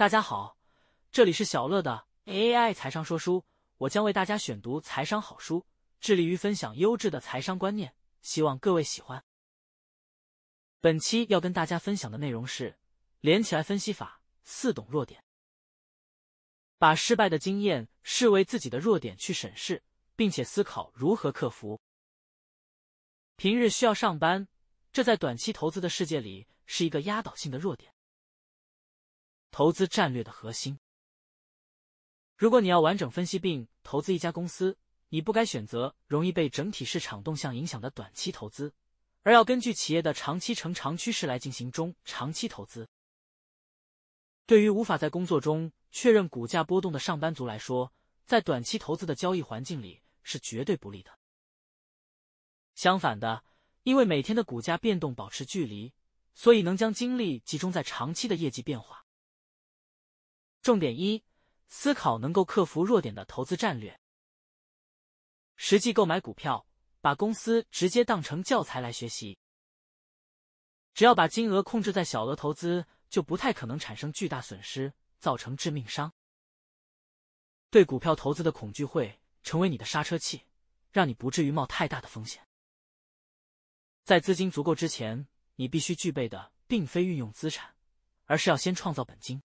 大家好，这里是小乐的 AI 财商说书，我将为大家选读财商好书，致力于分享优质的财商观念，希望各位喜欢。本期要跟大家分享的内容是连起来分析法，四懂弱点，把失败的经验视为自己的弱点去审视，并且思考如何克服。平日需要上班，这在短期投资的世界里是一个压倒性的弱点。投资战略的核心。如果你要完整分析并投资一家公司，你不该选择容易被整体市场动向影响的短期投资，而要根据企业的长期成长趋势来进行中长期投资。对于无法在工作中确认股价波动的上班族来说，在短期投资的交易环境里是绝对不利的。相反的，因为每天的股价变动保持距离，所以能将精力集中在长期的业绩变化。重点一：思考能够克服弱点的投资战略。实际购买股票，把公司直接当成教材来学习。只要把金额控制在小额投资，就不太可能产生巨大损失，造成致命伤。对股票投资的恐惧会成为你的刹车器，让你不至于冒太大的风险。在资金足够之前，你必须具备的并非运用资产，而是要先创造本金。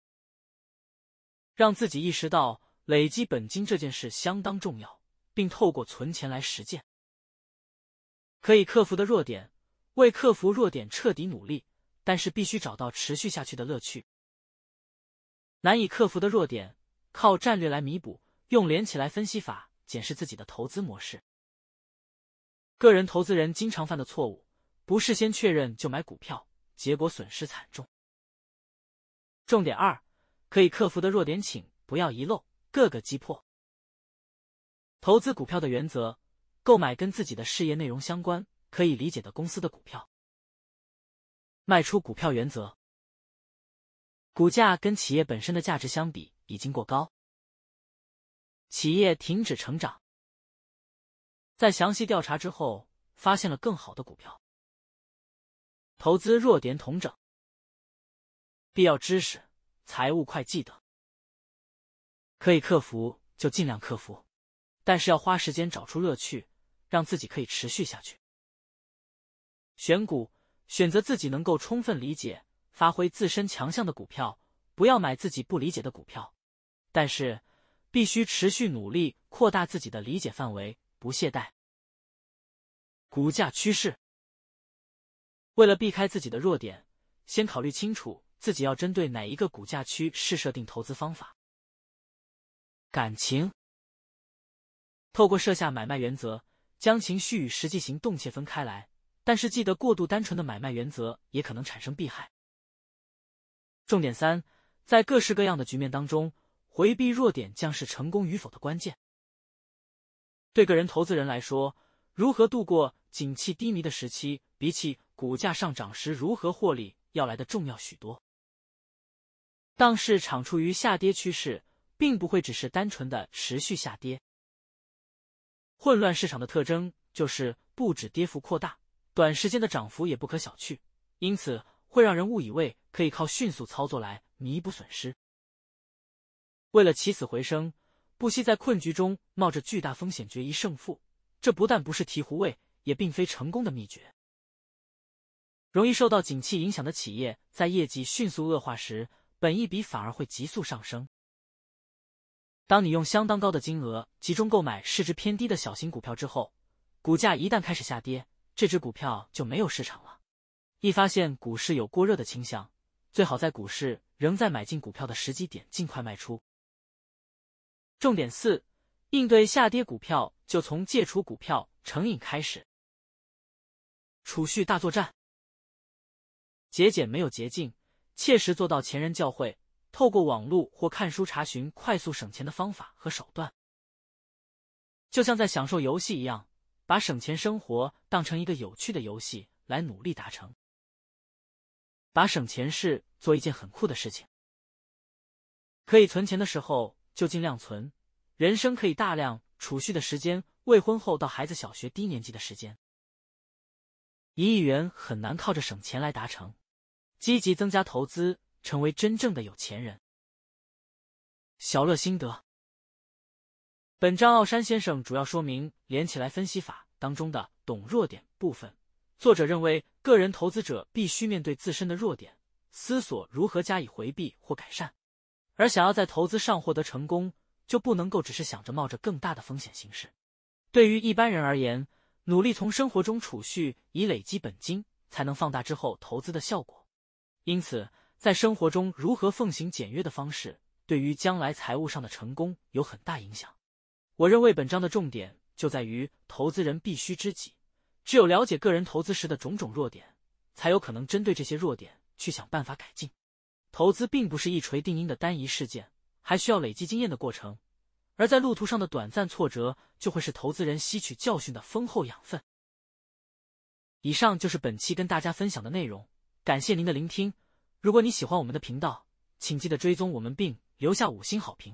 让自己意识到累积本金这件事相当重要，并透过存钱来实践。可以克服的弱点，为克服弱点彻底努力，但是必须找到持续下去的乐趣。难以克服的弱点，靠战略来弥补，用连起来分析法检视自己的投资模式。个人投资人经常犯的错误，不事先确认就买股票，结果损失惨重。重点二。可以克服的弱点，请不要遗漏，各个击破。投资股票的原则：购买跟自己的事业内容相关、可以理解的公司的股票。卖出股票原则：股价跟企业本身的价值相比已经过高，企业停止成长。在详细调查之后，发现了更好的股票。投资弱点统整：必要知识。财务会计的可以克服就尽量克服，但是要花时间找出乐趣，让自己可以持续下去。选股，选择自己能够充分理解、发挥自身强项的股票，不要买自己不理解的股票。但是必须持续努力，扩大自己的理解范围，不懈怠。股价趋势，为了避开自己的弱点，先考虑清楚。自己要针对哪一个股价区试设定投资方法？感情，透过设下买卖原则，将情绪与实际行动切分开来。但是记得，过度单纯的买卖原则也可能产生弊害。重点三，在各式各样的局面当中，回避弱点将是成功与否的关键。对个人投资人来说，如何度过景气低迷的时期，比起股价上涨时如何获利，要来的重要许多。当市场处于下跌趋势，并不会只是单纯的持续下跌。混乱市场的特征就是不止跌幅扩大，短时间的涨幅也不可小觑，因此会让人误以为可以靠迅速操作来弥补损失。为了起死回生，不惜在困局中冒着巨大风险决一胜负，这不但不是醍醐味，也并非成功的秘诀。容易受到景气影响的企业，在业绩迅速恶化时。本一比反而会急速上升。当你用相当高的金额集中购买市值偏低的小型股票之后，股价一旦开始下跌，这只股票就没有市场了。一发现股市有过热的倾向，最好在股市仍在买进股票的时机点尽快卖出。重点四：应对下跌股票，就从戒除股票成瘾开始。储蓄大作战，节俭没有捷径。切实做到前人教诲，透过网络或看书查询快速省钱的方法和手段，就像在享受游戏一样，把省钱生活当成一个有趣的游戏来努力达成。把省钱事做一件很酷的事情，可以存钱的时候就尽量存。人生可以大量储蓄的时间，未婚后到孩子小学低年级的时间，一亿元很难靠着省钱来达成。积极增加投资，成为真正的有钱人。小乐心得。本章奥山先生主要说明连起来分析法当中的懂弱点部分。作者认为，个人投资者必须面对自身的弱点，思索如何加以回避或改善。而想要在投资上获得成功，就不能够只是想着冒着更大的风险行事。对于一般人而言，努力从生活中储蓄以累积本金，才能放大之后投资的效果。因此，在生活中如何奉行简约的方式，对于将来财务上的成功有很大影响。我认为本章的重点就在于投资人必须知己，只有了解个人投资时的种种弱点，才有可能针对这些弱点去想办法改进。投资并不是一锤定音的单一事件，还需要累积经验的过程。而在路途上的短暂挫折，就会是投资人吸取教训的丰厚养分。以上就是本期跟大家分享的内容，感谢您的聆听。如果你喜欢我们的频道，请记得追踪我们并留下五星好评。